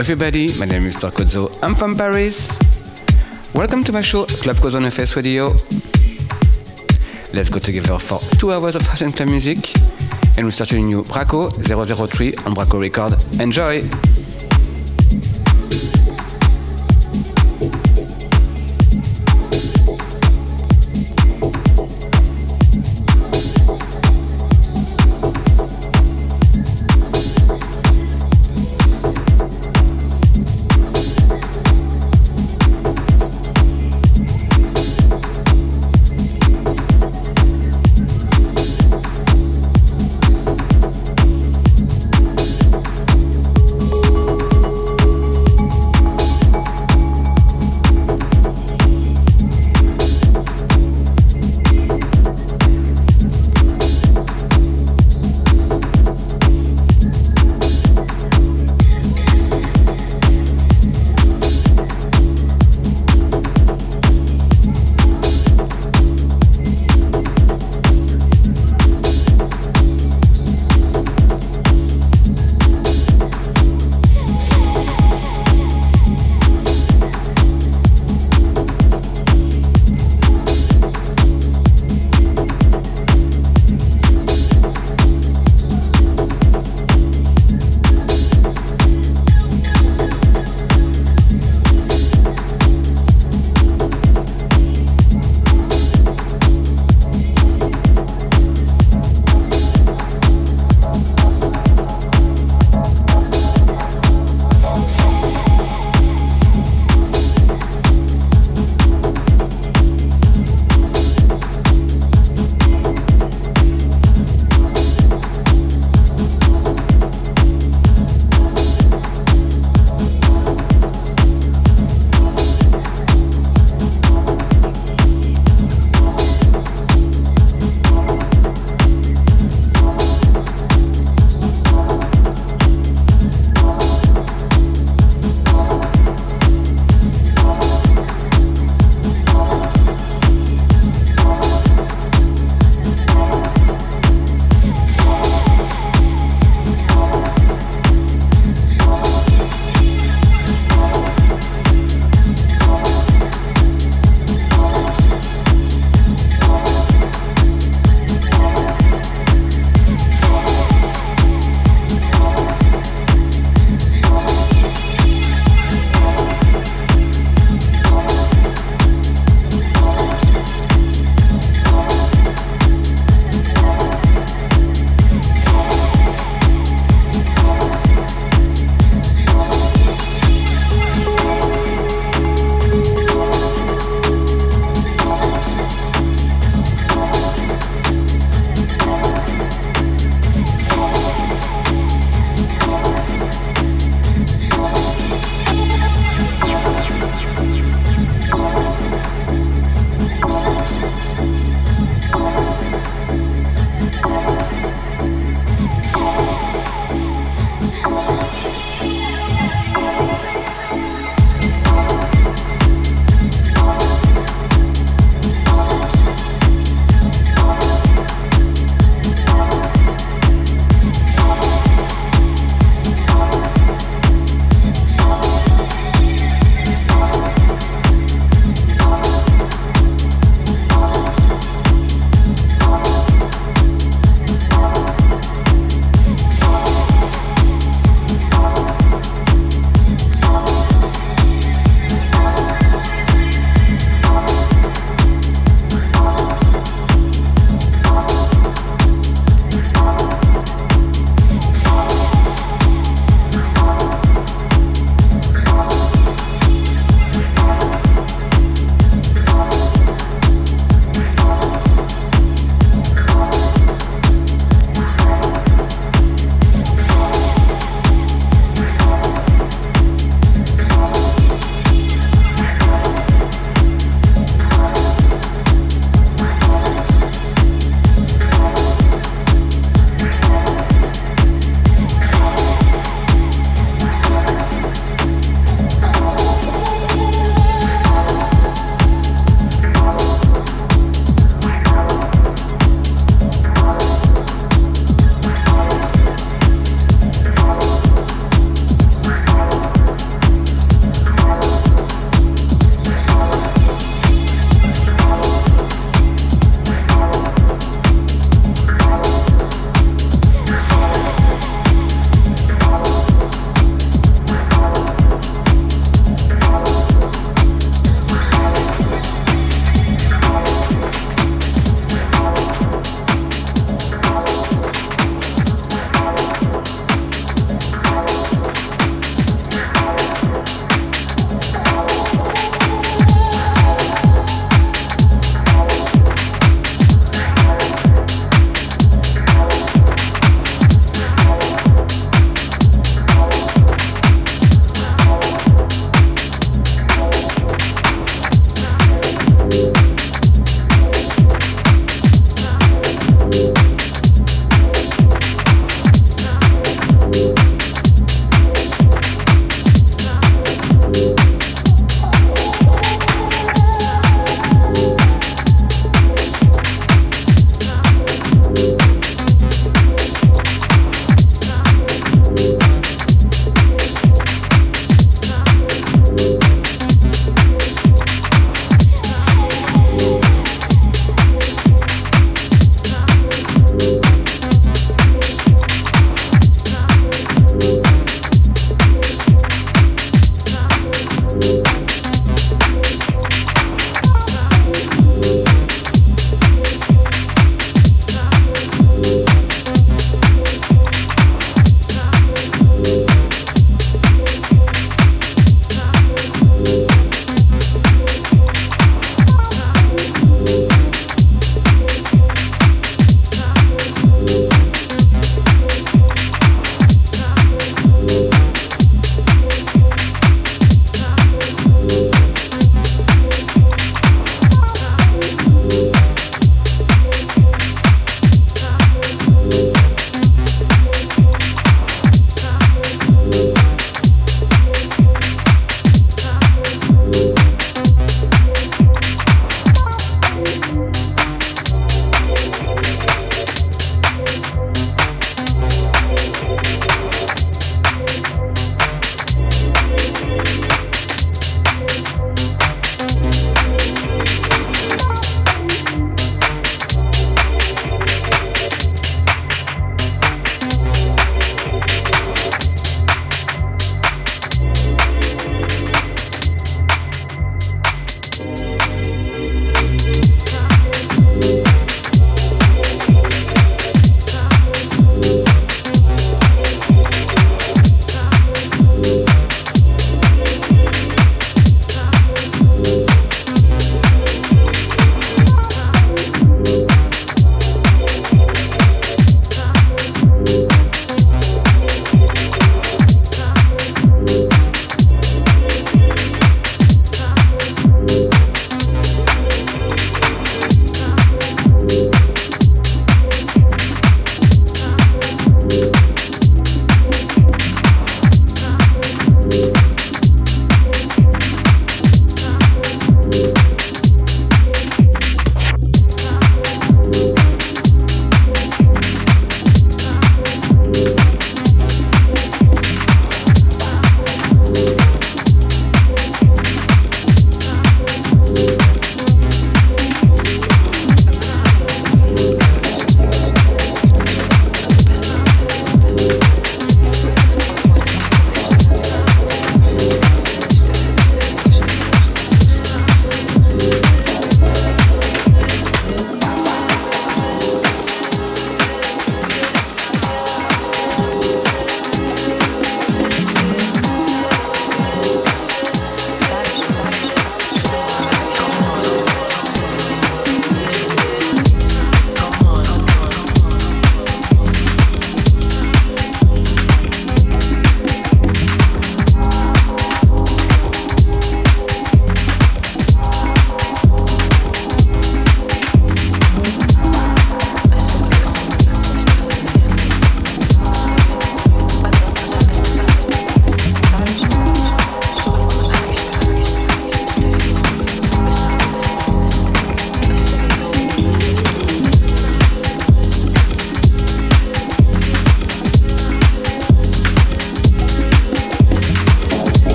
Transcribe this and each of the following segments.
Everybody, my name is Sarkozo, I'm from Paris. Welcome to my show Club Cause on FS Radio. Let's go together for two hours of house and club music and we start a new Braco 003 on Braco Record. Enjoy!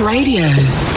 Radio.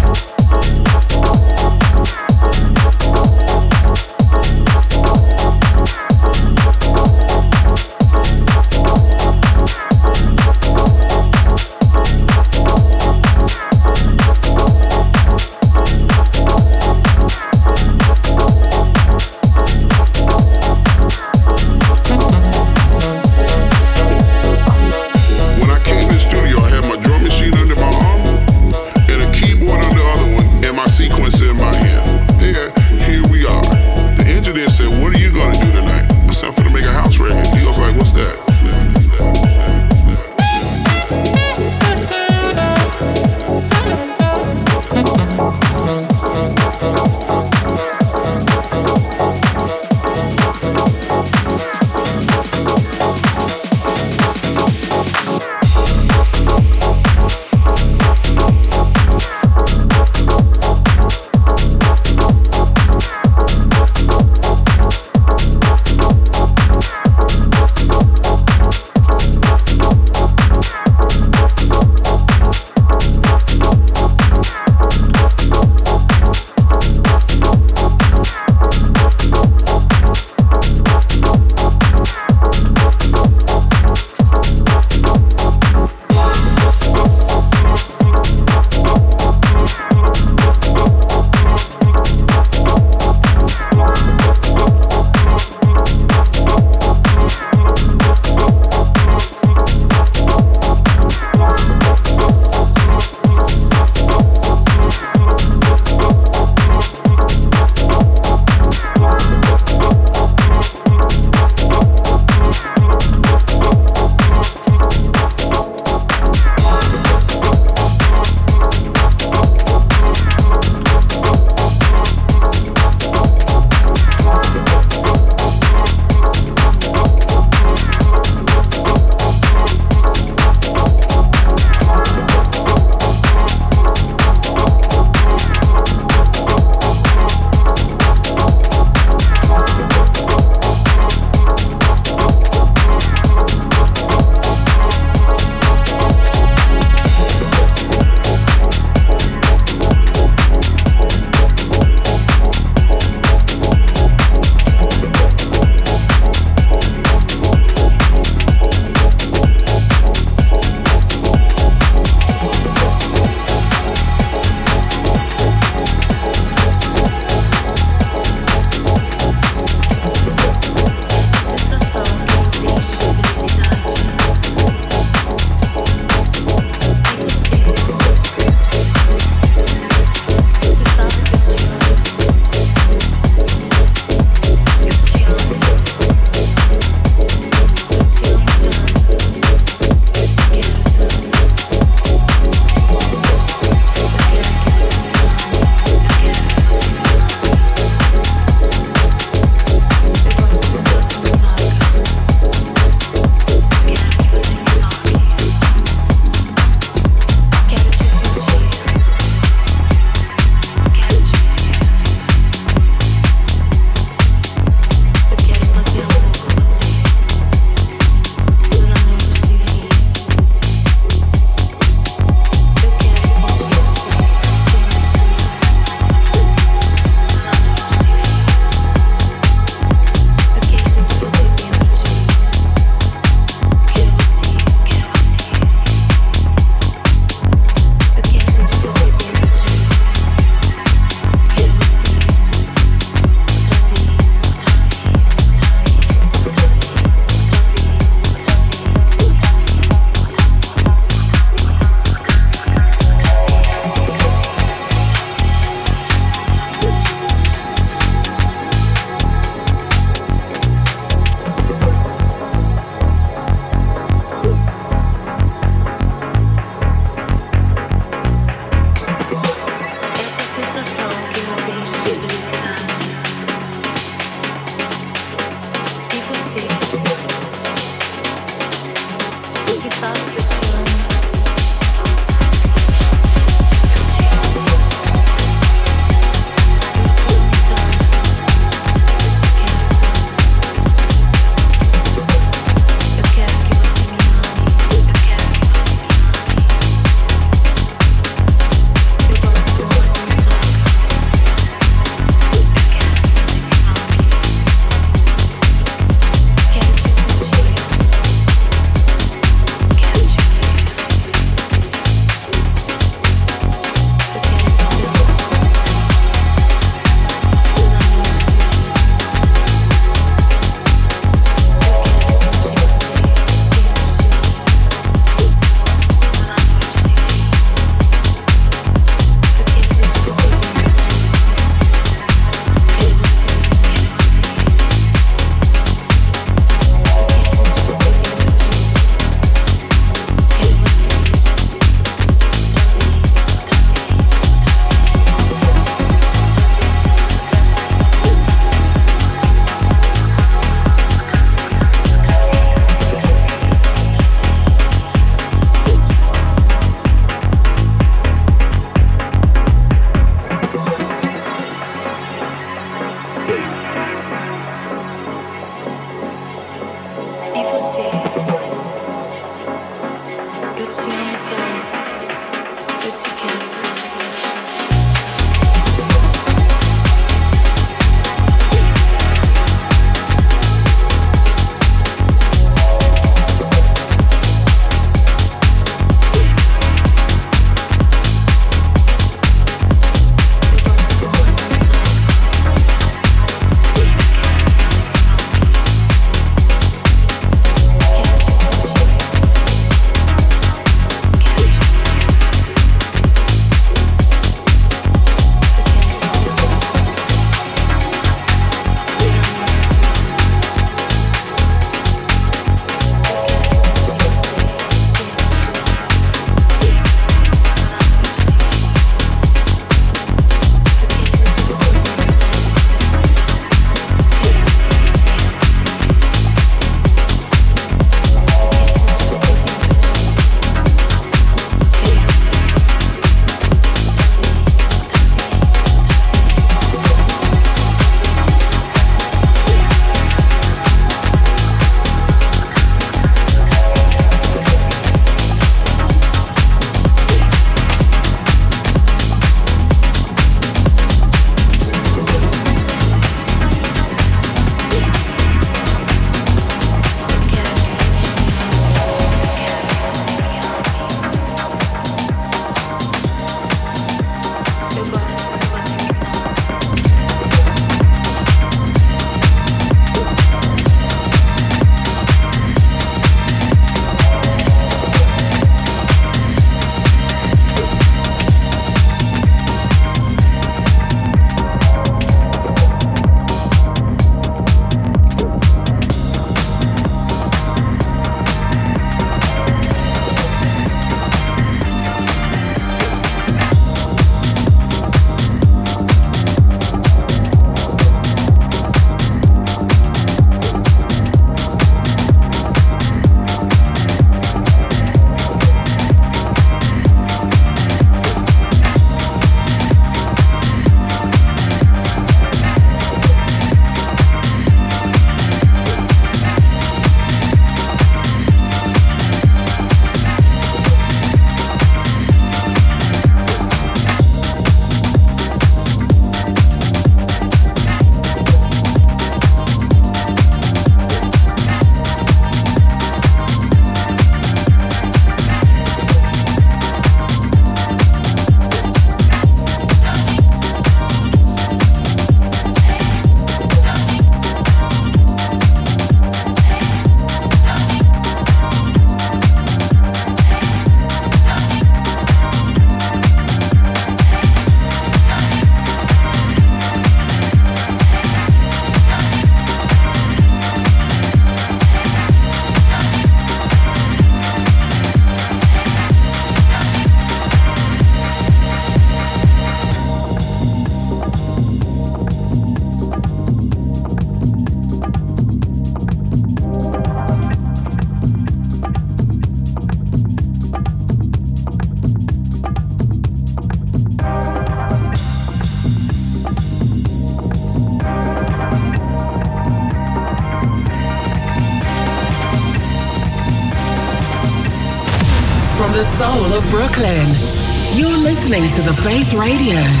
To The Face Radio.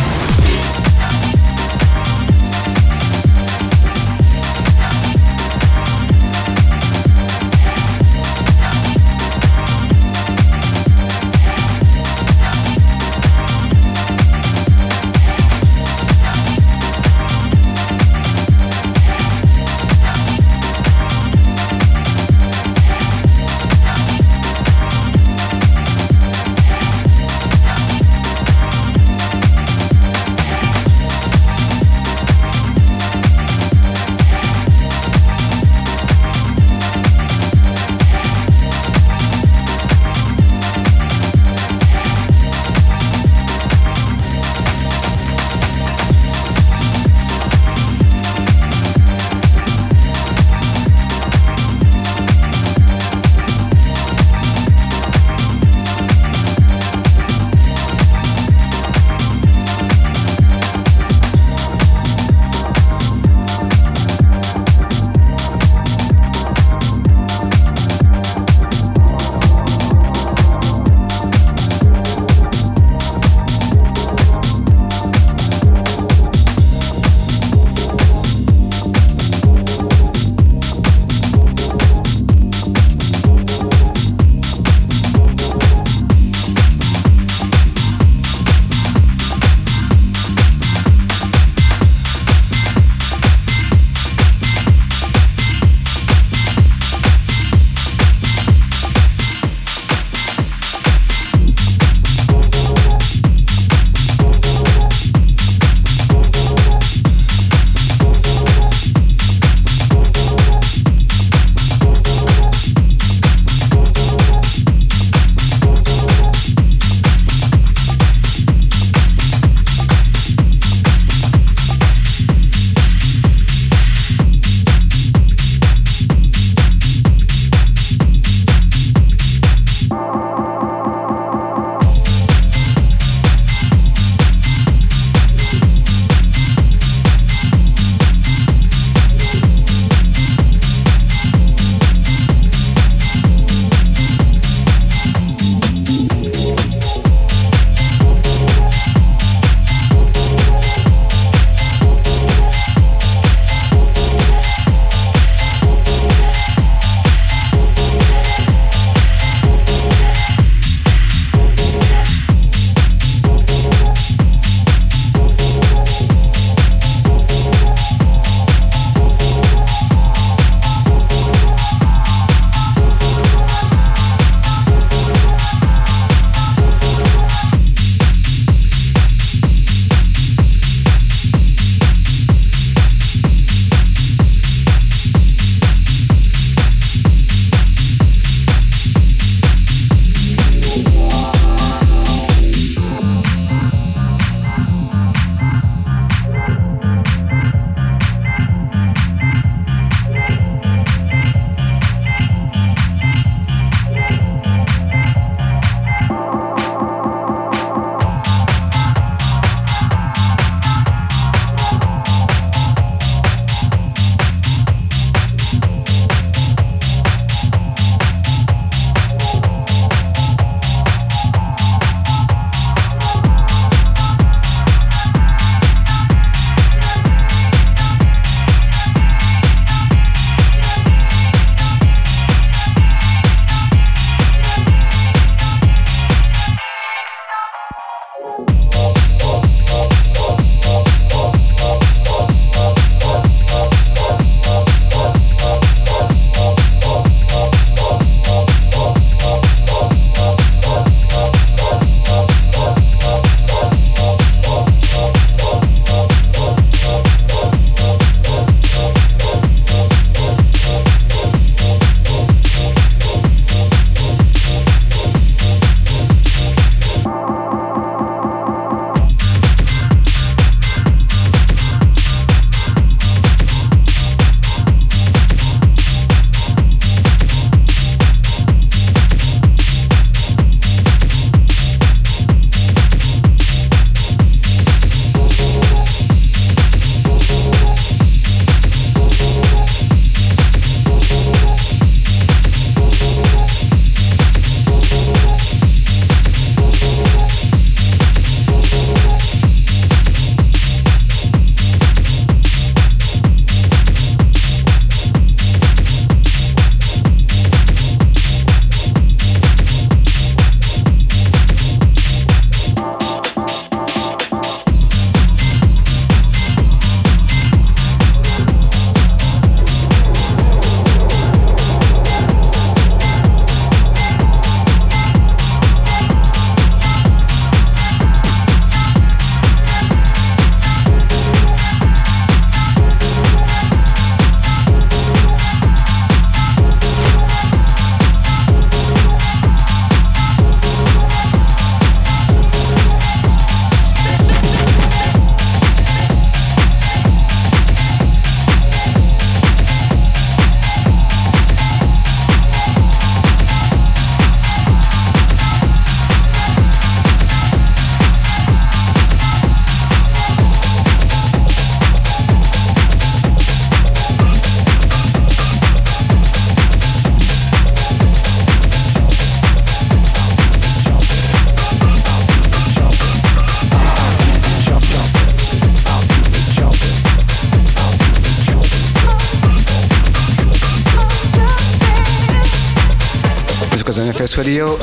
Radio.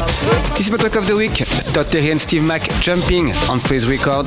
This is my talk of the week. Todd Terry and Steve Mac jumping on Freeze Record.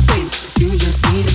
All you get, my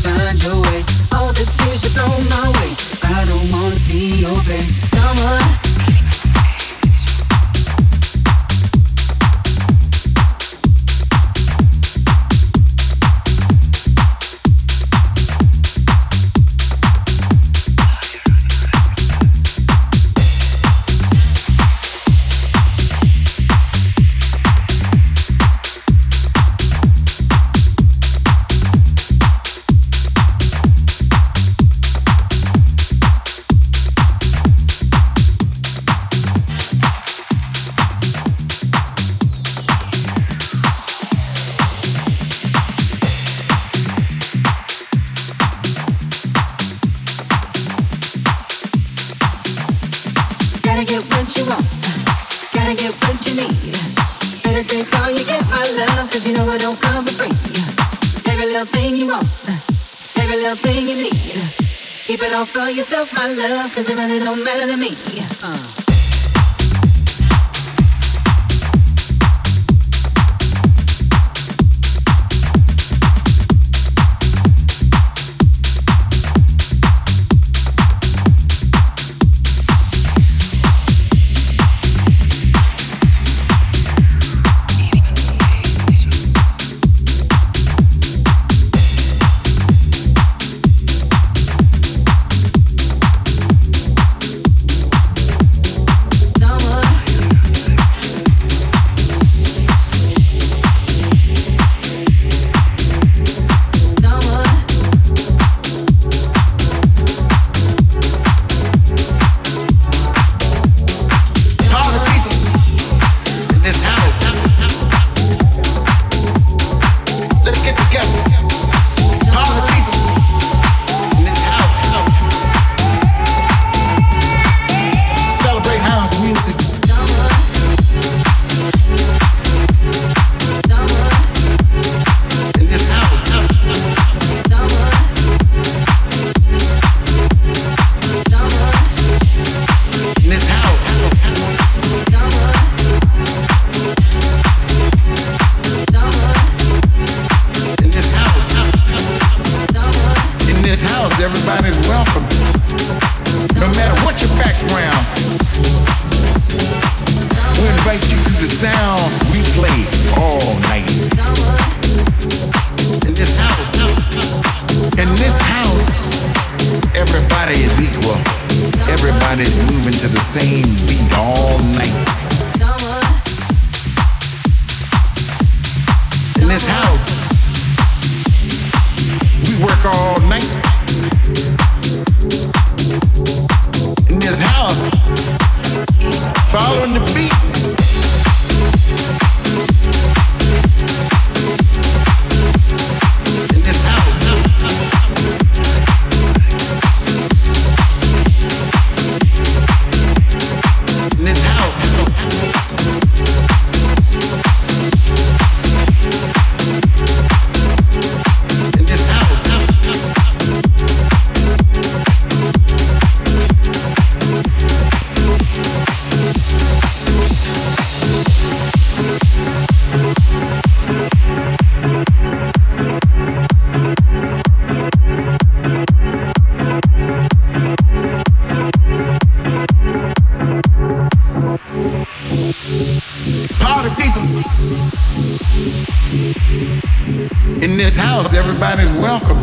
everybody's welcome.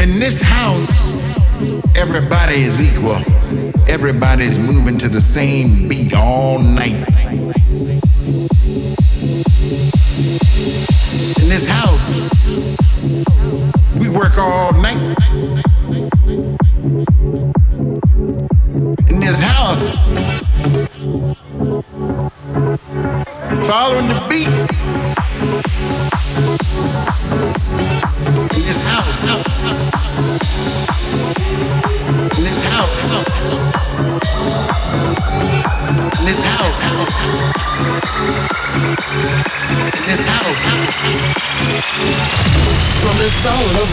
In this house, everybody is equal. Everybody's moving to the same beat all night. In this house, we work all night. In this house, following the beat.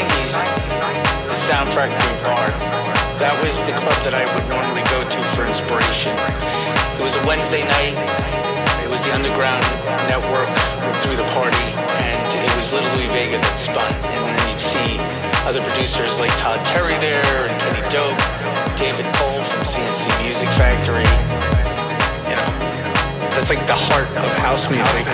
90s, the Sound Factory Bar. That was the club that I would normally go to for inspiration. It was a Wednesday night. It was the underground network through the party, and it was Little Louie Vega that spun. And then you'd see other producers like Todd Terry there, and Kenny Dope, David Cole from C+C Music Factory. You know, that's like the heart of house music.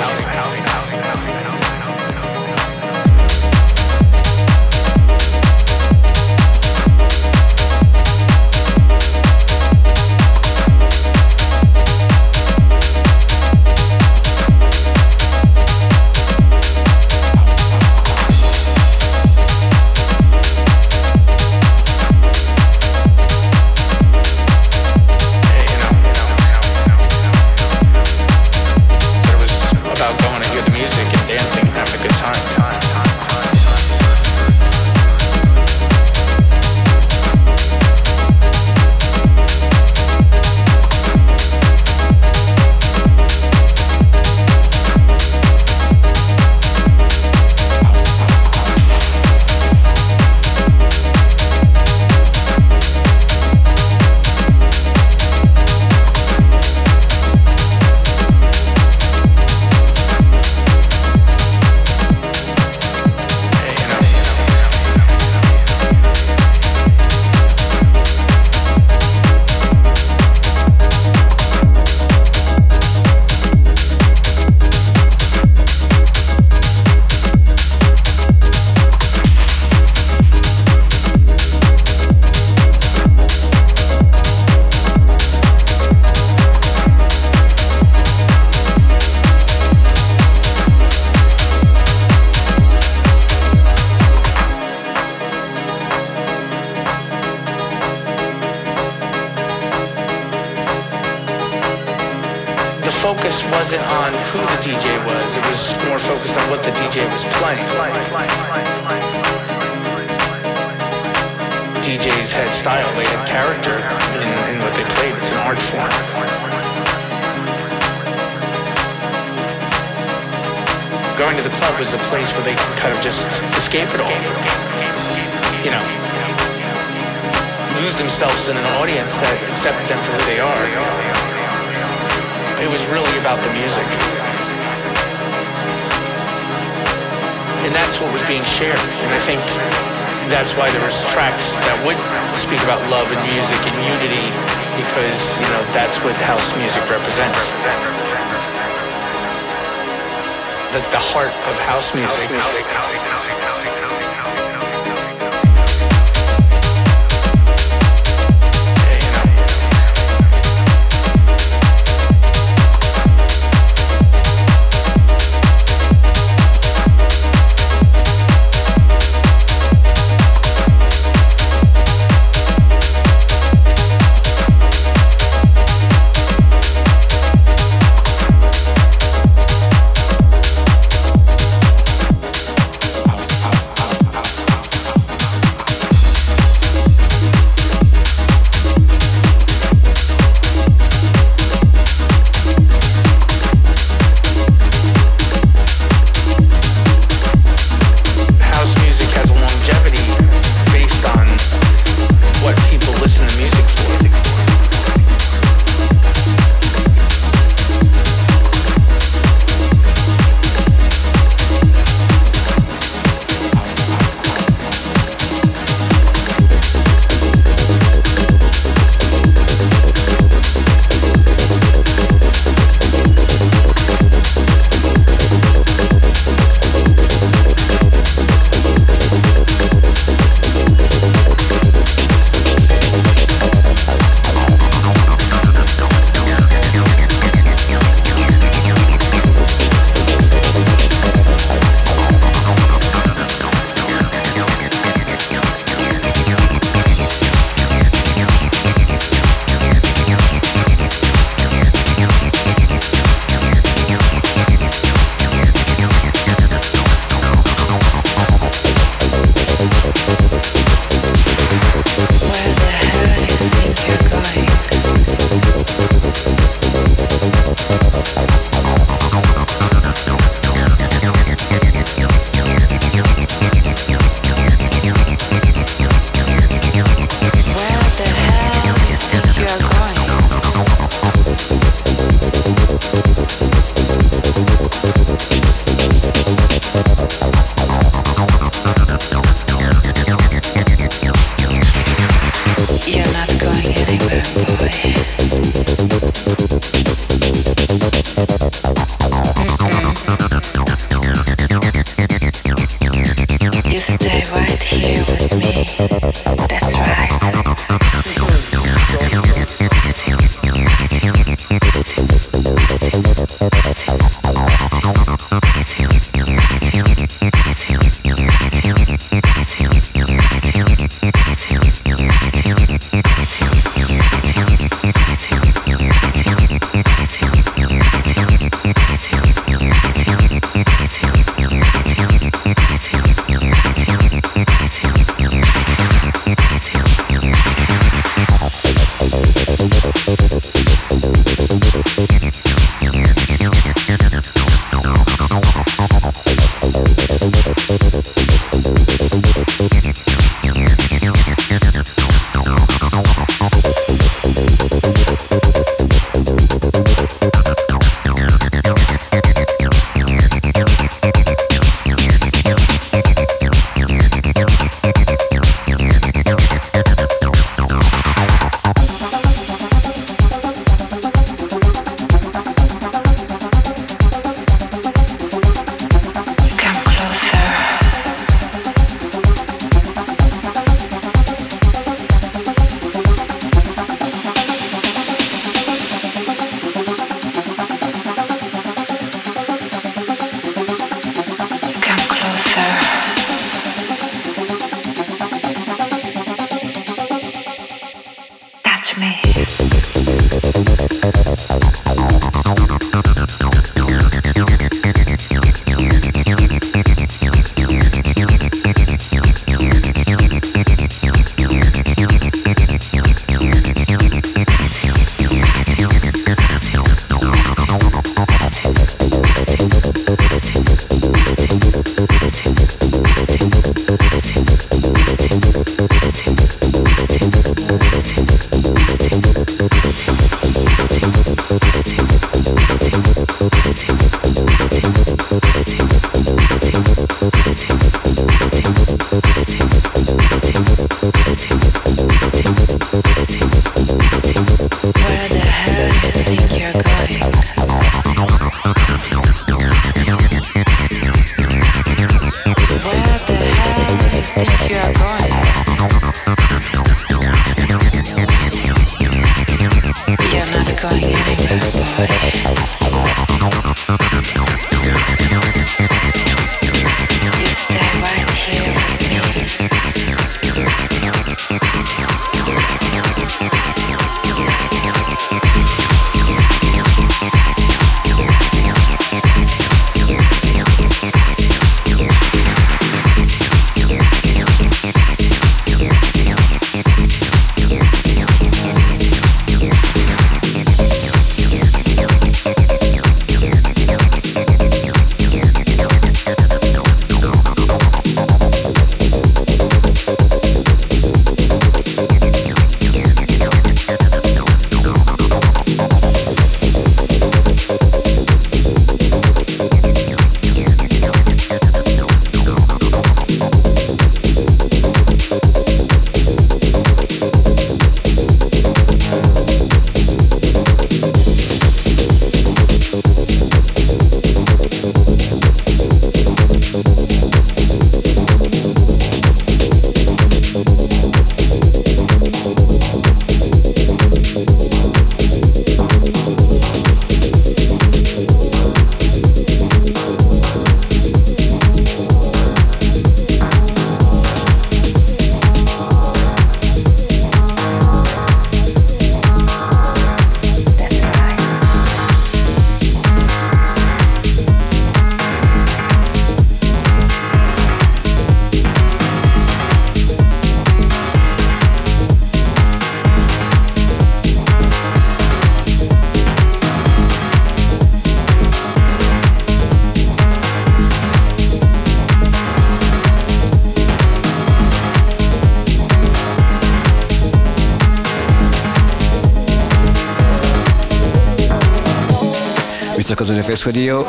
Radio.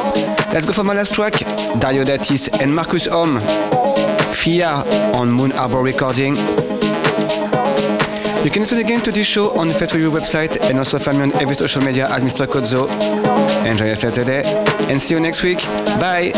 Let's go for my last track. Dario D'Attis and Marcus Om. Fia on Moon Harbour Recording. You can listen again to this show on the Radio website and also find me on every social media as Mr. Kozo. Enjoy your Saturday and see you next week. Bye.